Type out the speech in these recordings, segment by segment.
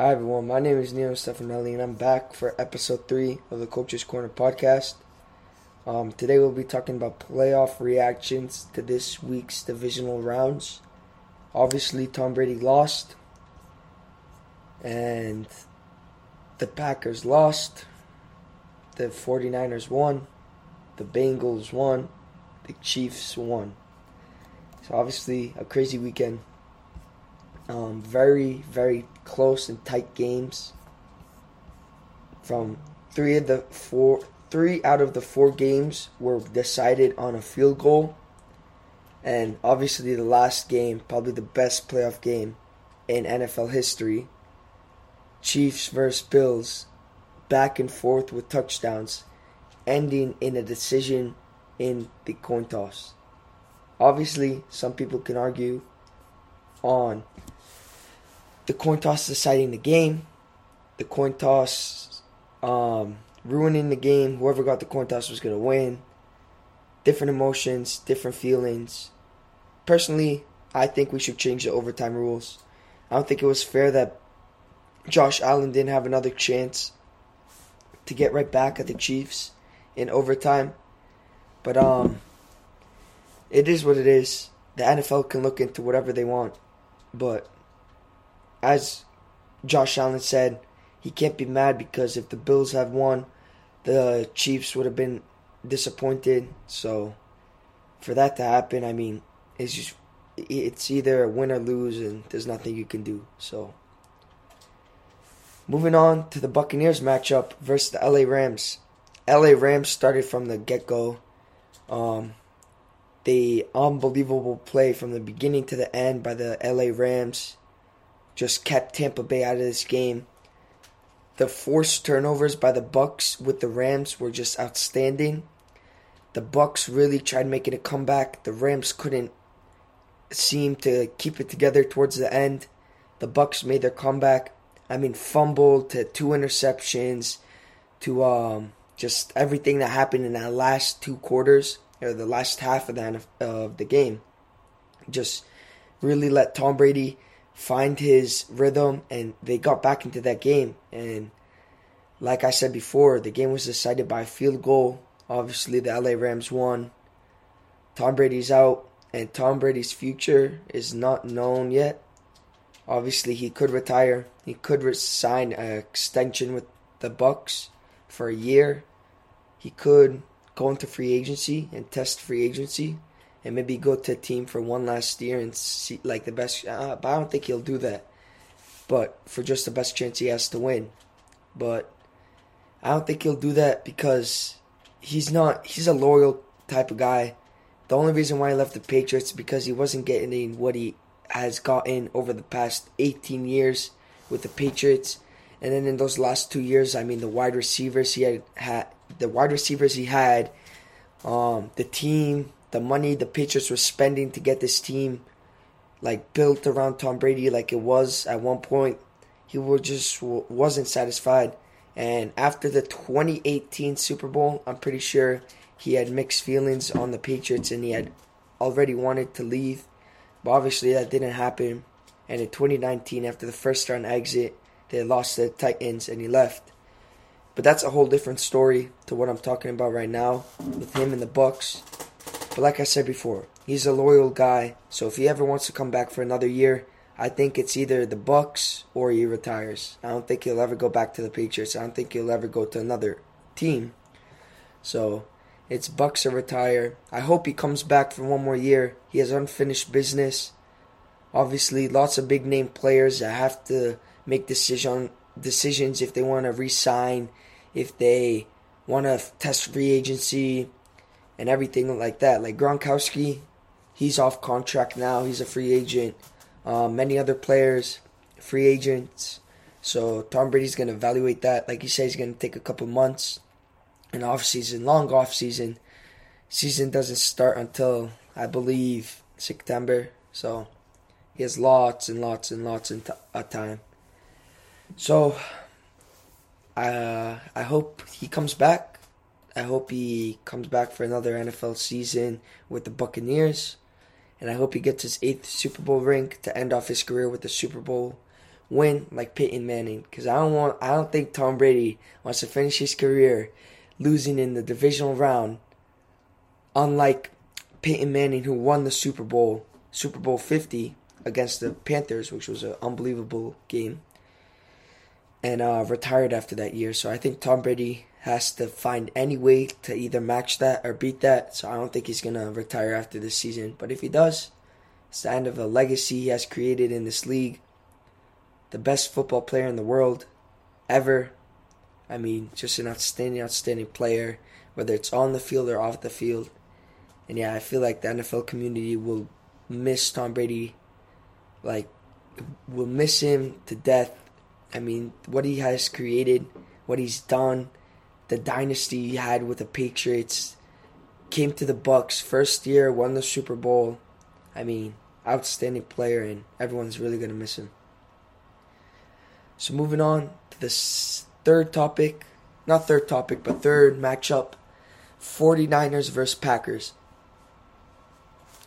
Hi everyone, my name is Nino Stefanelli and I'm back for episode 3 of the Coach's Corner podcast. Um, today we'll be talking about playoff reactions to this week's divisional rounds. Obviously, Tom Brady lost, and the Packers lost, the 49ers won, the Bengals won, the Chiefs won. So, obviously, a crazy weekend. Um, very, very close and tight games. From three of the four, three out of the four games were decided on a field goal, and obviously the last game, probably the best playoff game in NFL history. Chiefs versus Bills, back and forth with touchdowns, ending in a decision in the coin toss. Obviously, some people can argue on the coin toss deciding the game, the coin toss um, ruining the game. Whoever got the coin toss was going to win. Different emotions, different feelings. Personally, I think we should change the overtime rules. I don't think it was fair that Josh Allen didn't have another chance to get right back at the Chiefs in overtime. But um it is what it is. The NFL can look into whatever they want. But as Josh Allen said, he can't be mad because if the Bills had won, the Chiefs would have been disappointed. So for that to happen, I mean, it's just it's either win or lose, and there's nothing you can do. So moving on to the Buccaneers matchup versus the LA Rams. LA Rams started from the get go. Um, the unbelievable play from the beginning to the end by the LA Rams just kept Tampa Bay out of this game. The forced turnovers by the Bucks with the Rams were just outstanding. The Bucks really tried making a comeback. The Rams couldn't seem to keep it together towards the end. The Bucks made their comeback. I mean, fumbled to two interceptions to um, just everything that happened in that last two quarters or the last half of the of the game. Just really let Tom Brady find his rhythm, and they got back into that game. And like I said before, the game was decided by a field goal. Obviously, the LA Rams won. Tom Brady's out, and Tom Brady's future is not known yet. Obviously, he could retire. He could sign an extension with the Bucks for a year. He could go into free agency and test free agency and maybe go to a team for one last year and see like the best. Uh, but I don't think he'll do that. But for just the best chance he has to win. But I don't think he'll do that because he's not. He's a loyal type of guy. The only reason why he left the Patriots because he wasn't getting what he has gotten over the past 18 years with the Patriots. And then in those last two years, I mean, the wide receivers he had, had the wide receivers he had, um, the team the money the Patriots were spending to get this team like built around Tom Brady like it was at one point, he was just wasn't satisfied. And after the 2018 Super Bowl, I'm pretty sure he had mixed feelings on the Patriots and he had already wanted to leave. But obviously that didn't happen. And in 2019, after the first round exit, they lost to the Titans and he left. But that's a whole different story to what I'm talking about right now with him and the Bucks. But like I said before, he's a loyal guy. So if he ever wants to come back for another year, I think it's either the Bucks or he retires. I don't think he'll ever go back to the Patriots. I don't think he'll ever go to another team. So it's Bucks or retire. I hope he comes back for one more year. He has unfinished business. Obviously, lots of big name players that have to make decision decisions if they want to resign, if they want to test free agency, and everything like that. Like Gronkowski, he's off contract now. He's a free agent. Um, many other players, free agents. So Tom Brady's going to evaluate that. Like he said, he's going to take a couple months. An off season, long off season. Season doesn't start until I believe September. So he has lots and lots and lots of time. So uh, I hope he comes back. I hope he comes back for another NFL season with the Buccaneers. And I hope he gets his eighth Super Bowl ring to end off his career with a Super Bowl win like Peyton Manning because I don't want I don't think Tom Brady wants to finish his career losing in the divisional round unlike Peyton Manning who won the Super Bowl Super Bowl 50 against the Panthers which was an unbelievable game and uh, retired after that year so I think Tom Brady has to find any way to either match that or beat that so I don't think he's going to retire after this season but if he does it's the end of a legacy he has created in this league the best football player in the world ever. I mean, just an outstanding, outstanding player, whether it's on the field or off the field. And yeah, I feel like the NFL community will miss Tom Brady, like, will miss him to death. I mean, what he has created, what he's done, the dynasty he had with the Patriots, came to the Bucks first year, won the Super Bowl. I mean, outstanding player, and everyone's really gonna miss him. So moving on to this third topic, not third topic, but third matchup, 49ers versus Packers.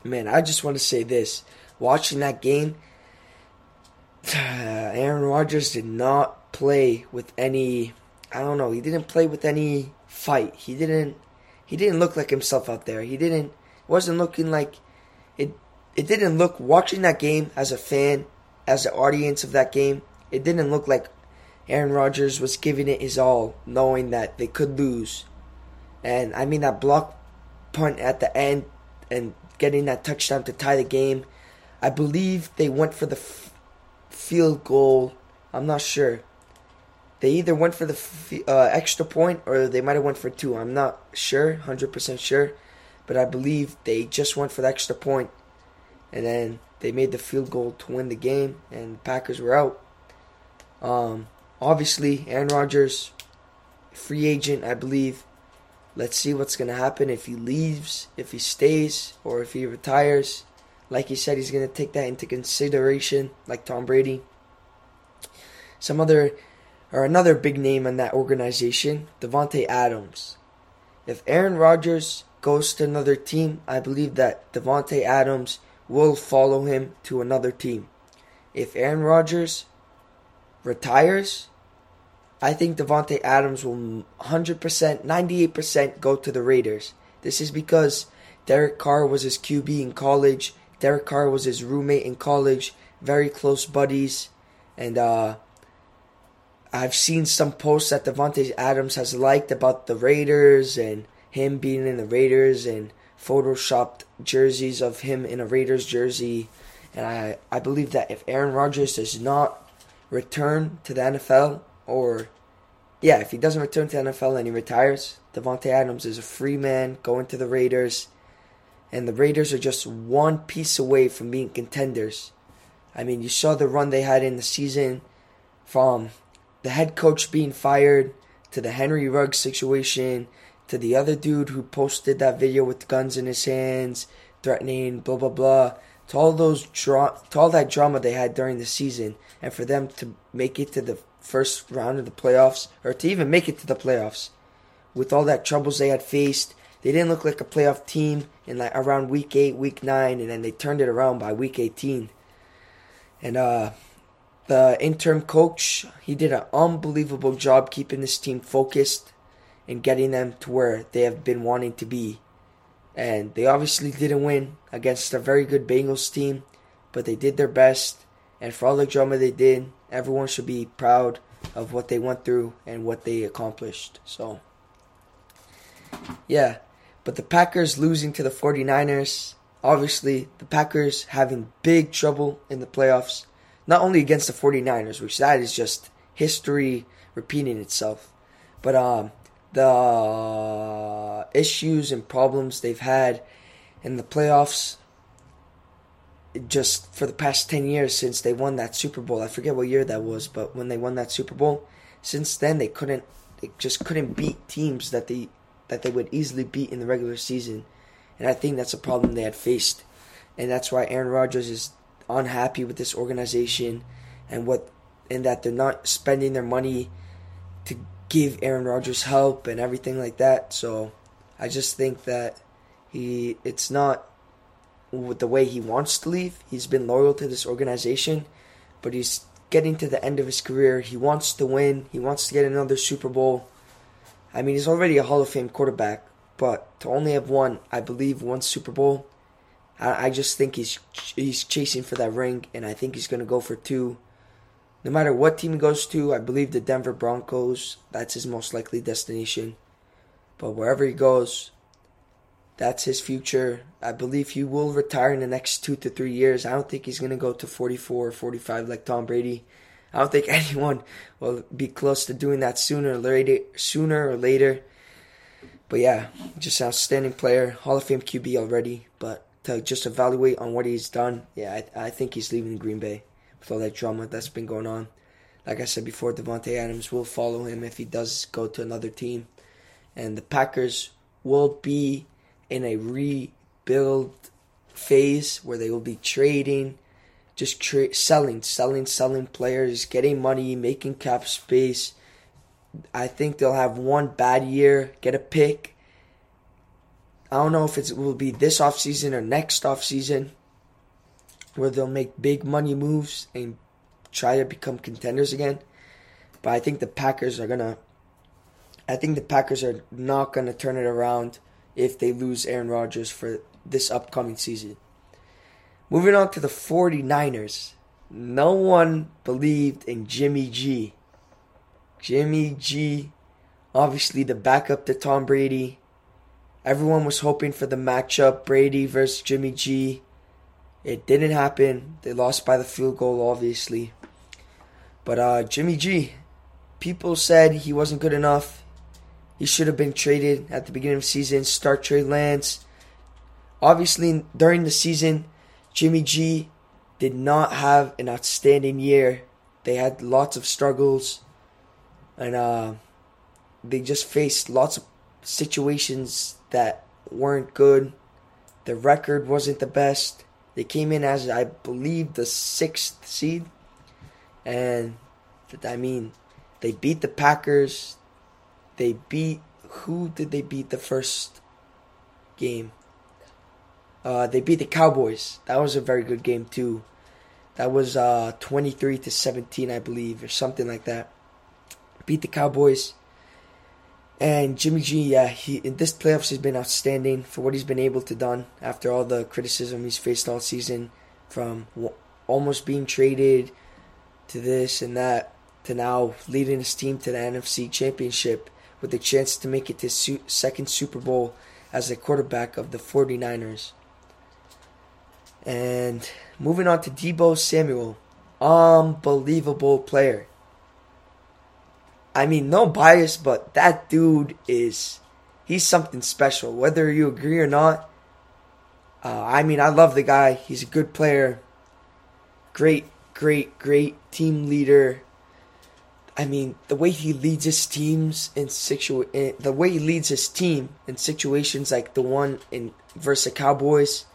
Man, I just want to say this. Watching that game, Aaron Rodgers did not play with any I don't know, he didn't play with any fight. He didn't he didn't look like himself out there. He didn't wasn't looking like it it didn't look watching that game as a fan, as an audience of that game, it didn't look like Aaron Rodgers was giving it his all, knowing that they could lose. And I mean that block punt at the end and getting that touchdown to tie the game. I believe they went for the field goal. I'm not sure. They either went for the uh, extra point or they might have went for two. I'm not sure, 100% sure, but I believe they just went for the extra point, and then they made the field goal to win the game, and the Packers were out. Um, obviously, Aaron Rodgers, free agent, I believe. Let's see what's to happen if he leaves, if he stays, or if he retires. Like he said, he's going to take that into consideration, like Tom Brady. Some other, or another big name in that organization, Davante Adams. If Aaron Rodgers goes to another team, I believe that Davante Adams will follow him to another team. If Aaron Rodgers retires, I think Davante Adams will 100%, 98% go to the Raiders. This is because Derek Carr was his QB in college. Derek Carr was his roommate in college, very close buddies, and uh, I've seen some posts that Davante Adams has liked about the Raiders and him being in the Raiders and photoshopped jerseys of him in a Raiders jersey. And I, I believe that if Aaron Rodgers does not return to the NFL, or yeah, if he doesn't return to the NFL and he retires, Davante Adams is a free man going to the Raiders, and the Raiders are just one piece away from being contenders. I mean, you saw the run they had in the season from the head coach being fired to the Henry Ruggs situation to the other dude who posted that video with guns in his hands, threatening, blah blah blah to all those dra- to all that drama they had during the season, and for them to make it to the first round of the playoffs, or to even make it to the playoffs, with all that troubles they had faced, they didn't look like a playoff team in like around week eight, week nine, and then they turned it around by week eighteen. And uh, the interim coach, he did an unbelievable job keeping this team focused and getting them to where they have been wanting to be. And they obviously didn't win against a very good Bengals team, but they did their best. And for all the drama they did, everyone should be proud of what they went through and what they accomplished. So, yeah. But the Packers losing to the 49ers, obviously, the Packers having big trouble in the playoffs, not only against the 49ers, which that is just history repeating itself, but um, the issues and problems they've had in the playoffs just for the past 10 years since they won that Super Bowl. I forget what year that was, but when they won that Super Bowl, since then they couldn't they just couldn't beat teams that they that they would easily beat in the regular season. And I think that's a problem they had faced. And that's why Aaron Rodgers is unhappy with this organization and what and that they're not spending their money to give Aaron Rodgers help and everything like that. So I just think that he it's not the way he wants to leave. He's been loyal to this organization, but he's getting to the end of his career. He wants to win. He wants to get another Super Bowl. I mean, he's already a Hall of Fame quarterback, but to only have won, I believe, one Super Bowl, I, I just think he's he's chasing for that ring, and I think he's going to go for two. No matter what team he goes to, I believe the Denver Broncos, that's his most likely destination. But wherever he goes, that's his future. I believe he will retire in the next two to three years. I don't think he's going to go to 44 or 45 like Tom Brady. I don't think anyone will be close to doing that sooner or later. Sooner or later. But yeah, just an outstanding player, Hall of Fame QB already. But to just evaluate on what he's done, yeah, I, I think he's leaving Green Bay with all that drama that's been going on. Like I said before, Davante Adams will follow him if he does go to another team, and the Packers will be in a rebuild phase where they will be trading, just tra- selling, selling, selling players, getting money, making cap space. I think they'll have one bad year, get a pick. I don't know if it will be this offseason or next offseason where they'll make big money moves and try to become contenders again. But I think the Packers are gonna. I think the Packers are not gonna turn it around if they lose Aaron Rodgers for this upcoming season. Moving on to the 49ers. No one believed in Jimmy G. Jimmy G, obviously the backup to Tom Brady. Everyone was hoping for the matchup Brady versus Jimmy G. It didn't happen. They lost by the field goal, obviously. But uh, Jimmy G, people said he wasn't good enough. He should have been traded at the beginning of the season. Start Trey Lance. Obviously, during the season, Jimmy G did not have an outstanding year. They had lots of struggles, and uh, they just faced lots of situations that weren't good. The record wasn't the best. They came in as I believe the sixth seed, and I mean, they beat the Packers. They beat who did they beat the first game? Uh, they beat the Cowboys. That was a very good game too. That was uh, 23 to 17, I believe, or something like that. Beat the Cowboys. And Jimmy G, yeah, he in this playoffs he's been outstanding for what he's been able to done after all the criticism he's faced all season, from almost being traded to this and that to now leading his team to the NFC Championship with a chance to make it to su- second Super Bowl as the quarterback of the 49ers. And moving on to Deebo Samuel, unbelievable player. I mean, no bias, but that dude is he's something special. Whether you agree or not, uh, I mean, I love the guy. He's a good player, great, great, great team leader. I mean, the way he leads his teams in situ, in, the way he leads his team in situations like the one in versus the Cowboys,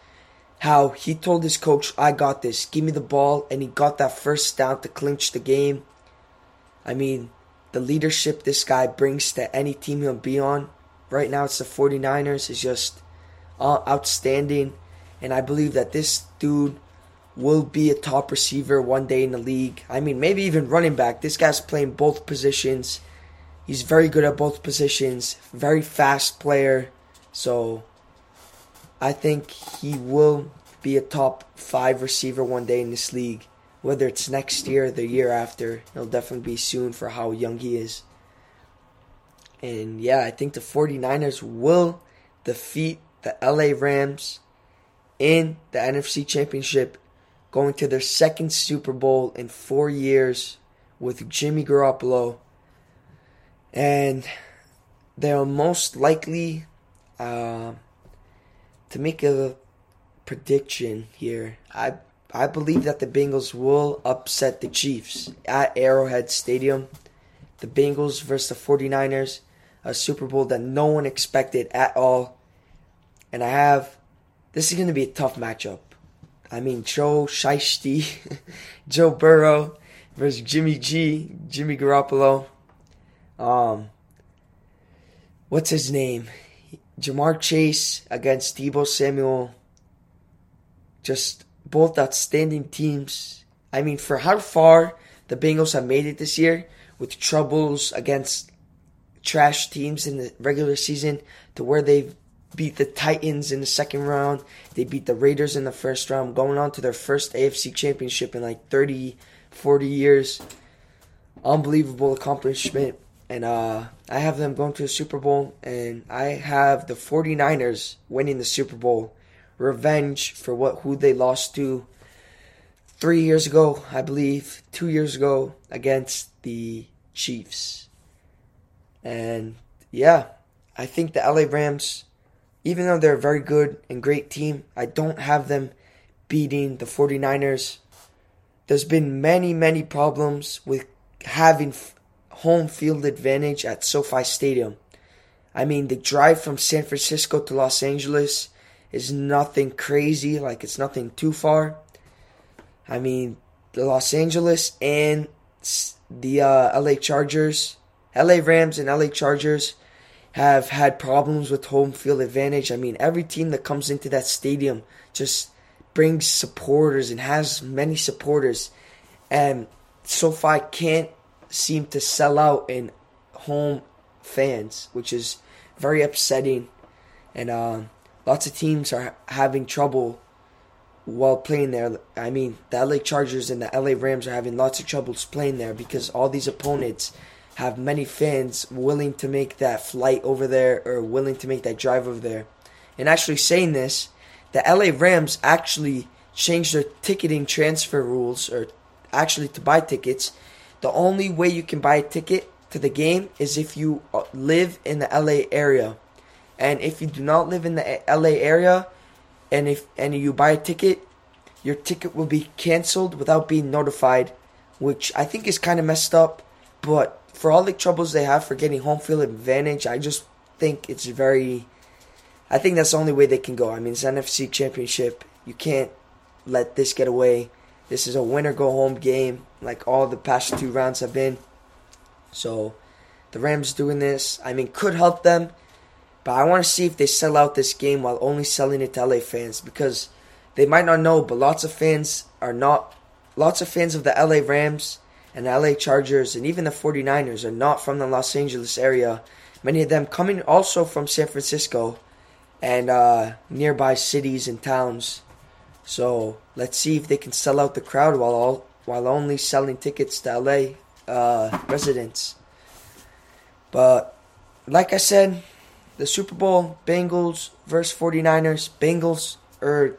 how he told his coach, "I got this. Give me the ball," and he got that first down to clinch the game. I mean, the leadership this guy brings to any team he'll be on. Right now, it's the 49ers, is just uh, outstanding. And I believe that this dude will be a top receiver one day in the league. I mean, maybe even running back. This guy's playing both positions. He's very good at both positions, very fast player. So I think he will be a top five receiver one day in this league whether it's next year or the year after. It'll definitely be soon for how young he is. And yeah, I think the 49ers will defeat the LA Rams in the NFC Championship, going to their second Super Bowl in four years with Jimmy Garoppolo. And they'll most likely uh, to make a prediction here. I I believe that the Bengals will upset the Chiefs at Arrowhead Stadium. The Bengals versus the 49ers, a Super Bowl that no one expected at all. And I have, this is going to be a tough matchup. I mean, Joe Shiesty, Joe Burrow versus Jimmy G, Jimmy Garoppolo. Um, what's his name? Ja'Marr Chase against Deebo Samuel. Just both outstanding teams. I mean, for how far the Bengals have made it this year with troubles against trash teams in the regular season to where they've beat the Titans in the second round. They beat the Raiders in the first round, going on to their first AFC championship in like 30, 40 years. Unbelievable accomplishment. And uh, I have them going to the Super Bowl, and I have the 49ers winning the Super Bowl. Revenge for what who they lost to three years ago, I believe, two years ago against the Chiefs. And yeah, I think the LA Rams even though they're a very good and great team, I don't have them beating the 49ers. There's been many, many problems with having home field advantage at SoFi Stadium. I mean, the drive from San Francisco to Los Angeles is nothing crazy, like it's nothing too far. I mean, the Los Angeles and the uh, LA Chargers, LA Rams and LA Chargers have had problems with home field advantage. I mean, every team that comes into that stadium just brings supporters and has many supporters. And SoFi can't seem to sell out in home fans, which is very upsetting. And uh, lots of teams are having trouble while playing there. I mean, the LA Chargers and the LA Rams are having lots of troubles playing there because all these opponents have many fans willing to make that flight over there or willing to make that drive over there. And actually saying this, the LA Rams actually changed their ticketing transfer rules or actually to buy tickets. The only way you can buy a ticket to the game is if you uh, live in the LA area. And if you do not live in the LA area and if and you buy a ticket, your ticket will be canceled without being notified, which I think is kind of messed up, but for all the troubles they have for getting home field advantage, I just think it's very. I think that's the only way they can go. I mean, it's NFC Championship. You can't let this get away. This is a winner go home game, like all the past two rounds have been. So, the Rams doing this, I mean, could help them. But I want to see if they sell out this game while only selling it to LA fans because they might not know, but lots of fans are not. Lots of fans of the LA Rams and LA Chargers and even the 49ers are not from the Los Angeles area. Many of them coming also from San Francisco and uh, nearby cities and towns. So let's see if they can sell out the crowd while all, while only selling tickets to LA uh, residents. But like I said, the Super Bowl Bengals versus 49ers. Bengals or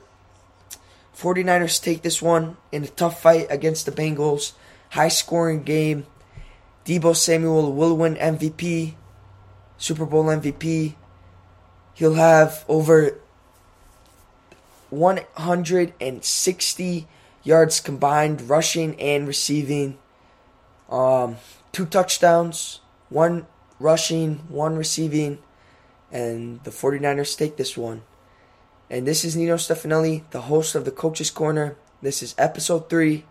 49ers take this one in a tough fight against the Bengals high scoring game. Deebo Samuel will win MVP, Super Bowl MVP. He'll have over 160 yards combined, rushing and receiving. Um, two touchdowns, one rushing, one receiving, and the 49ers take this one. And this is Nino Stefanelli, the host of the Coach's Corner. This is episode three.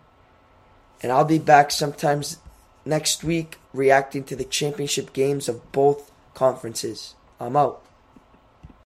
And I'll be back sometimes next week reacting to the championship games of both conferences. I'm out.